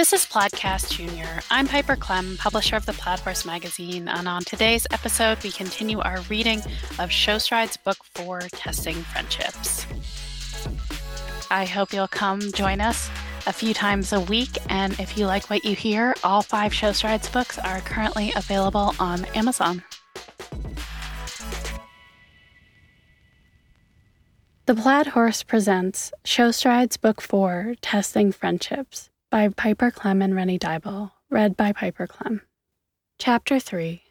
This is Podcast Junior. I'm Piper Klemm, publisher of the Plaid Horse magazine, and on today's episode, we continue our reading of Show Strides Book 4 Testing Friendships. I hope you'll come join us a few times a week, and if you like what you hear, all five Show Strides books are currently available on Amazon. The Plaid Horse presents Show Strides Book 4 Testing Friendships by Piper Klemm and Rennie Dyball, read by Piper Klemm. Chapter 3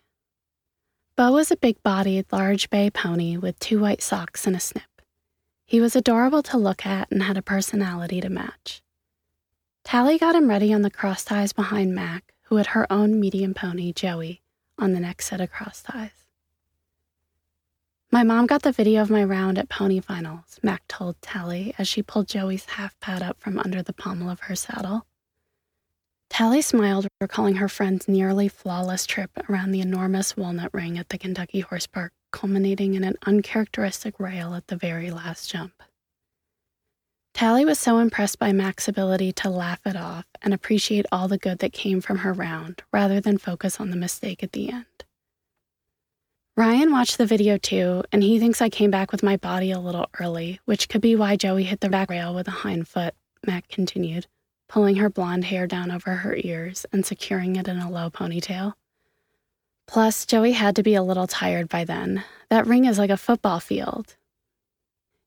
Bo was a big bodied, large bay pony with two white socks and a snip. He was adorable to look at and had a personality to match. Tally got him ready on the cross ties behind Mac, who had her own medium pony, Joey, on the next set of cross ties. My mom got the video of my round at Pony Finals, Mac told Tally as she pulled Joey's half pad up from under the pommel of her saddle. Tally smiled, recalling her friend's nearly flawless trip around the enormous walnut ring at the Kentucky Horse Park, culminating in an uncharacteristic rail at the very last jump. Tally was so impressed by Mac's ability to laugh it off and appreciate all the good that came from her round rather than focus on the mistake at the end. Ryan watched the video too, and he thinks I came back with my body a little early, which could be why Joey hit the back rail with a hind foot, Mac continued, pulling her blonde hair down over her ears and securing it in a low ponytail. Plus, Joey had to be a little tired by then. That ring is like a football field.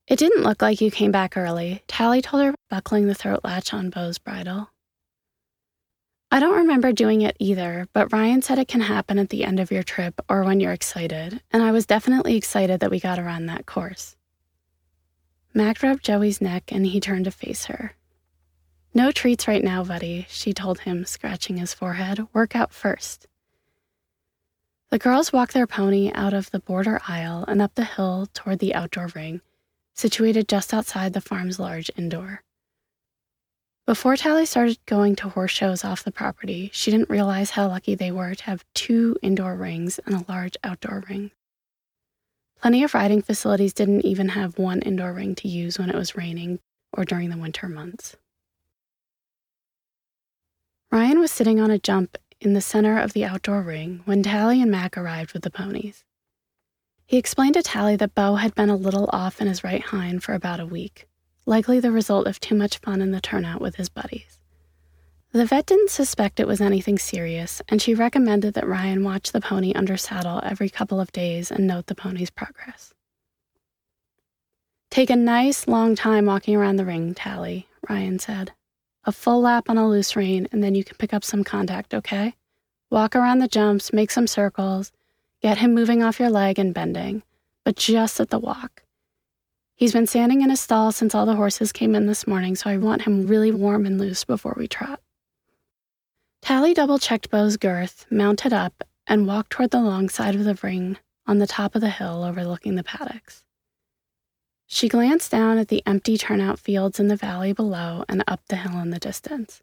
It didn't look like you came back early, Tally told her, buckling the throat latch on Bo's bridle. I don't remember doing it either, but Ryan said it can happen at the end of your trip or when you're excited, and I was definitely excited that we got around that course. Mac rubbed Joey's neck and he turned to face her. No treats right now, buddy, she told him, scratching his forehead. Work out first. The girls walked their pony out of the border aisle and up the hill toward the outdoor ring, situated just outside the farm's large indoor. Before Tally started going to horse shows off the property, she didn't realize how lucky they were to have two indoor rings and a large outdoor ring. Plenty of riding facilities didn't even have one indoor ring to use when it was raining or during the winter months. Ryan was sitting on a jump in the center of the outdoor ring when Tally and Mac arrived with the ponies. He explained to Tally that Bo had been a little off in his right hind for about a week likely the result of too much fun in the turnout with his buddies. The vet didn't suspect it was anything serious, and she recommended that Ryan watch the pony under saddle every couple of days and note the pony's progress. Take a nice long time walking around the ring, Tally, Ryan said. A full lap on a loose rein, and then you can pick up some contact, okay? Walk around the jumps, make some circles, get him moving off your leg and bending, but just at the walk. He's been standing in his stall since all the horses came in this morning, so I want him really warm and loose before we trot. Tally double checked Bo's girth, mounted up, and walked toward the long side of the ring on the top of the hill overlooking the paddocks. She glanced down at the empty turnout fields in the valley below and up the hill in the distance.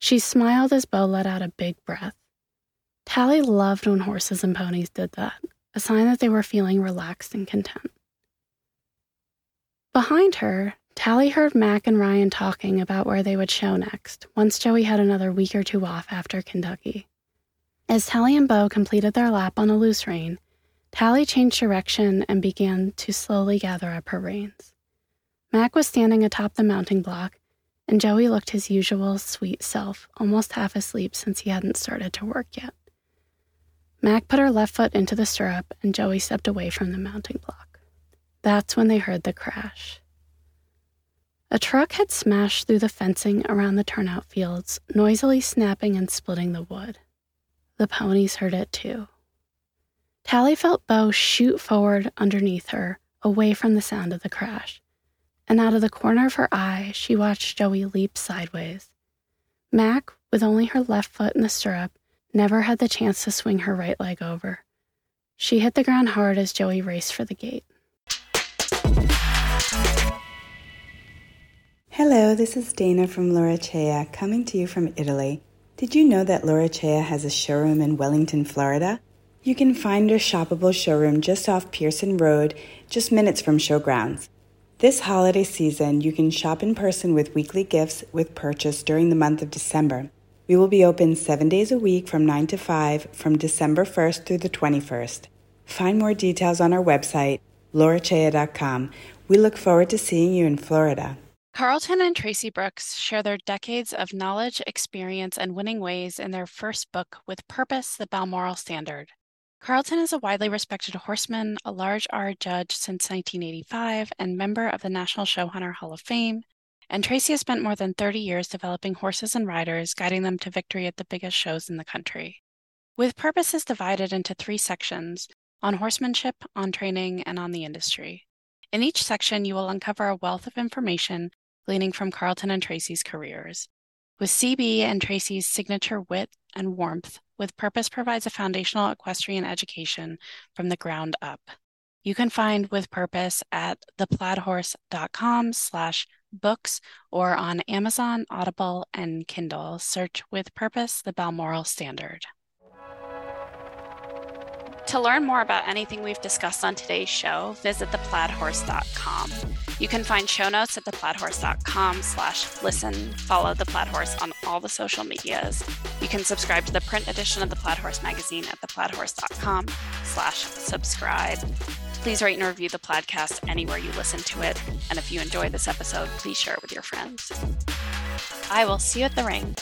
She smiled as Bo let out a big breath. Tally loved when horses and ponies did that, a sign that they were feeling relaxed and content. Behind her, Tally heard Mac and Ryan talking about where they would show next, once Joey had another week or two off after Kentucky. As Tally and Bo completed their lap on a loose rein, Tally changed direction and began to slowly gather up her reins. Mac was standing atop the mounting block, and Joey looked his usual sweet self, almost half asleep since he hadn't started to work yet. Mac put her left foot into the stirrup, and Joey stepped away from the mounting block. That's when they heard the crash. A truck had smashed through the fencing around the turnout fields, noisily snapping and splitting the wood. The ponies heard it too. Tally felt Bo shoot forward underneath her, away from the sound of the crash, and out of the corner of her eye, she watched Joey leap sideways. Mac, with only her left foot in the stirrup, never had the chance to swing her right leg over. She hit the ground hard as Joey raced for the gate. Hello, this is Dana from Lauracea, coming to you from Italy. Did you know that Lauracea has a showroom in Wellington, Florida? You can find our shoppable showroom just off Pierson Road, just minutes from Showgrounds. This holiday season, you can shop in person with weekly gifts with purchase during the month of December. We will be open seven days a week from 9 to 5 from December 1st through the 21st. Find more details on our website, lauracea.com. We look forward to seeing you in Florida. Carlton and Tracy Brooks share their decades of knowledge, experience, and winning ways in their first book, With Purpose The Balmoral Standard. Carlton is a widely respected horseman, a large R judge since 1985, and member of the National Showhunter Hall of Fame. And Tracy has spent more than 30 years developing horses and riders, guiding them to victory at the biggest shows in the country. With purposes divided into three sections on horsemanship, on training, and on the industry. In each section, you will uncover a wealth of information gleaning from Carlton and Tracy's careers. With CB and Tracy's signature wit and warmth, with Purpose provides a foundational equestrian education from the ground up. You can find With Purpose at theplaidhorse.com slash books or on Amazon, Audible, and Kindle. Search With Purpose, the Balmoral Standard. To learn more about anything we've discussed on today's show, visit theplaidhorse.com. You can find show notes at theplaidhorse.com slash listen. Follow The Plaid Horse on all the social medias. You can subscribe to the print edition of The Plaid Horse magazine at theplaidhorse.com slash subscribe. Please rate and review the podcast anywhere you listen to it. And if you enjoyed this episode, please share it with your friends. I will see you at the ring.